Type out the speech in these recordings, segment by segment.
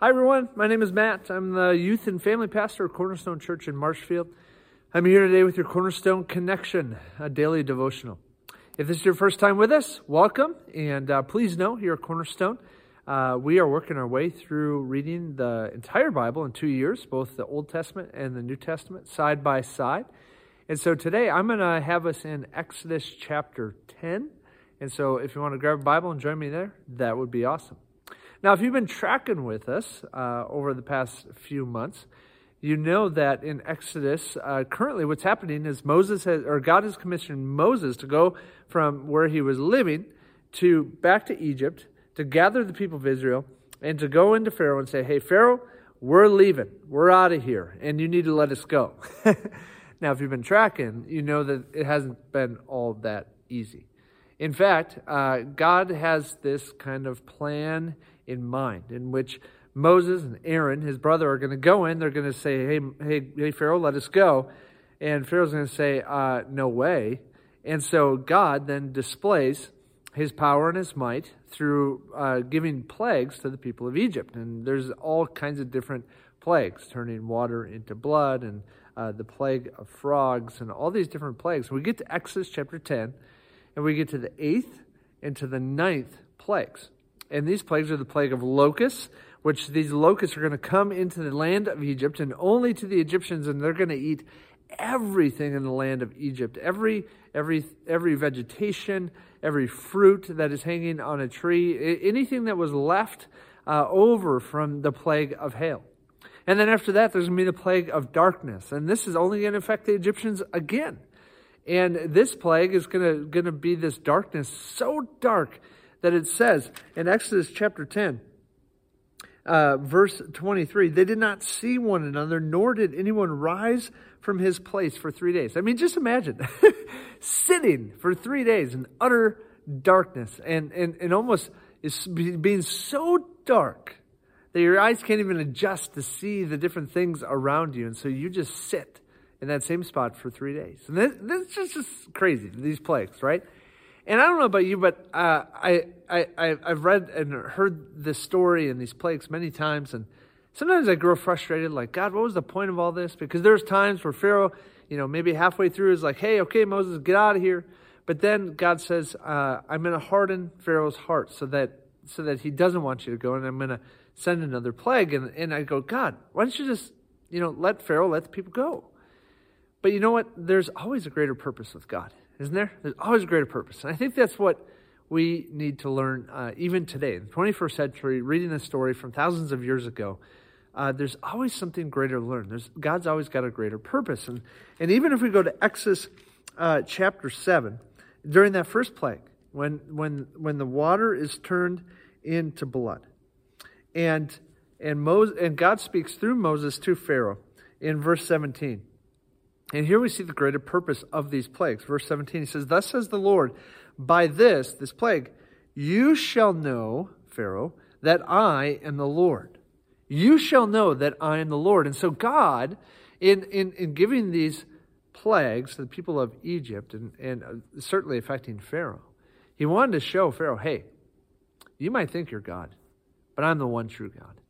Hi, everyone. My name is Matt. I'm the youth and family pastor of Cornerstone Church in Marshfield. I'm here today with your Cornerstone Connection, a daily devotional. If this is your first time with us, welcome. And uh, please know here at Cornerstone, uh, we are working our way through reading the entire Bible in two years, both the Old Testament and the New Testament, side by side. And so today I'm going to have us in Exodus chapter 10. And so if you want to grab a Bible and join me there, that would be awesome. Now, if you've been tracking with us uh, over the past few months, you know that in Exodus, uh, currently what's happening is Moses has, or God has commissioned Moses to go from where he was living to back to Egypt to gather the people of Israel and to go into Pharaoh and say, Hey, Pharaoh, we're leaving. We're out of here, and you need to let us go. now, if you've been tracking, you know that it hasn't been all that easy. In fact, uh, God has this kind of plan in mind, in which Moses and Aaron, his brother, are going to go in. They're going to say, "Hey, hey, hey, Pharaoh, let us go," and Pharaoh's going to say, uh, "No way." And so God then displays his power and his might through uh, giving plagues to the people of Egypt. And there's all kinds of different plagues, turning water into blood, and uh, the plague of frogs, and all these different plagues. We get to Exodus chapter 10, and we get to the eighth and to the ninth plagues. And these plagues are the plague of locusts, which these locusts are going to come into the land of Egypt and only to the Egyptians, and they're going to eat everything in the land of Egypt. Every every every vegetation, every fruit that is hanging on a tree, anything that was left uh, over from the plague of hail. And then after that, there's going to be the plague of darkness, and this is only going to affect the Egyptians again. And this plague is going to going to be this darkness so dark that it says in Exodus chapter 10, uh, verse 23, they did not see one another, nor did anyone rise from his place for three days. I mean, just imagine sitting for three days in utter darkness and, and, and almost is being so dark that your eyes can't even adjust to see the different things around you. And so you just sit in that same spot for three days. And this is just crazy, these plagues, right? And I don't know about you, but uh, I, I, I've read and heard this story and these plagues many times, and sometimes I grow frustrated, like, God, what was the point of all this? Because there's times where Pharaoh, you know, maybe halfway through is like, hey, okay, Moses, get out of here. But then God says, uh, I'm going to harden Pharaoh's heart so that so that he doesn't want you to go, and I'm going to send another plague. And, and I go, God, why don't you just, you know, let Pharaoh let the people go? But you know what? There's always a greater purpose with God isn't there? There's always a greater purpose. And I think that's what we need to learn uh, even today, in the 21st century, reading this story from thousands of years ago. Uh, there's always something greater to learn. There's, God's always got a greater purpose. And, and even if we go to Exodus uh, chapter 7, during that first plague, when, when, when the water is turned into blood, and, and, Moses, and God speaks through Moses to Pharaoh in verse 17. And here we see the greater purpose of these plagues. Verse 17, he says, Thus says the Lord, by this, this plague, you shall know, Pharaoh, that I am the Lord. You shall know that I am the Lord. And so God, in, in, in giving these plagues to the people of Egypt, and, and uh, certainly affecting Pharaoh, he wanted to show Pharaoh, hey, you might think you're God, but I'm the one true God.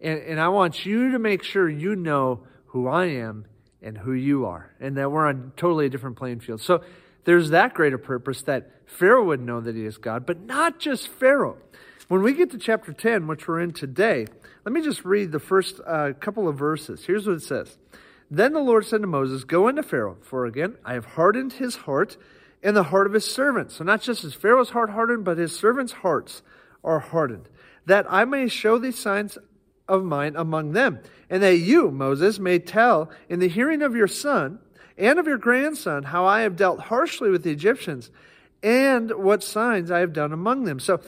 And, and I want you to make sure you know who I am and who you are, and that we're on totally a different playing field. So there's that greater purpose that Pharaoh would know that he is God, but not just Pharaoh. When we get to chapter 10, which we're in today, let me just read the first uh, couple of verses. Here's what it says Then the Lord said to Moses, Go into Pharaoh, for again, I have hardened his heart and the heart of his servants. So not just his Pharaoh's heart hardened, but his servants' hearts are hardened, that I may show these signs of mine among them, and that you, Moses, may tell in the hearing of your son and of your grandson how I have dealt harshly with the Egyptians and what signs I have done among them. So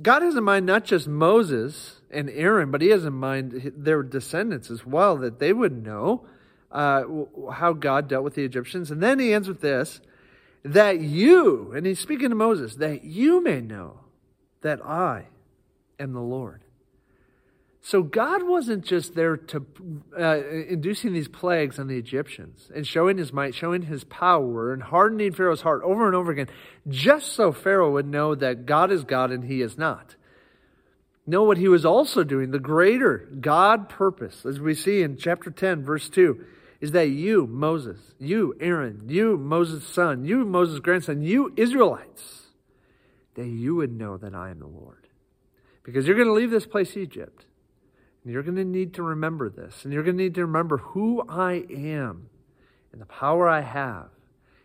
God has in mind not just Moses and Aaron, but he has in mind their descendants as well, that they would know uh, how God dealt with the Egyptians. And then he ends with this that you, and he's speaking to Moses, that you may know that I am the Lord. So God wasn't just there to uh, inducing these plagues on the Egyptians and showing his might, showing his power, and hardening Pharaoh's heart over and over again, just so Pharaoh would know that God is God and he is not. know what he was also doing. The greater God purpose, as we see in chapter 10, verse 2, is that you, Moses, you, Aaron, you, Moses' son, you, Moses' grandson, you, Israelites, that you would know that I am the Lord. Because you're going to leave this place, Egypt. And you're going to need to remember this. And you're going to need to remember who I am and the power I have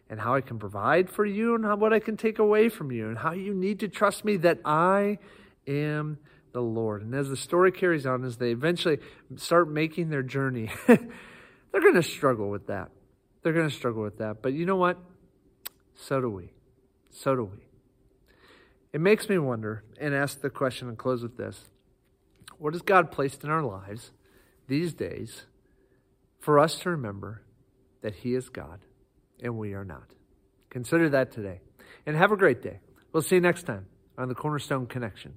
and how I can provide for you and how, what I can take away from you and how you need to trust me that I am the Lord. And as the story carries on, as they eventually start making their journey, they're going to struggle with that. They're going to struggle with that. But you know what? So do we. So do we. It makes me wonder and ask the question and close with this What has God placed in our lives these days for us to remember that He is God and we are not? Consider that today. And have a great day. We'll see you next time on the Cornerstone Connection.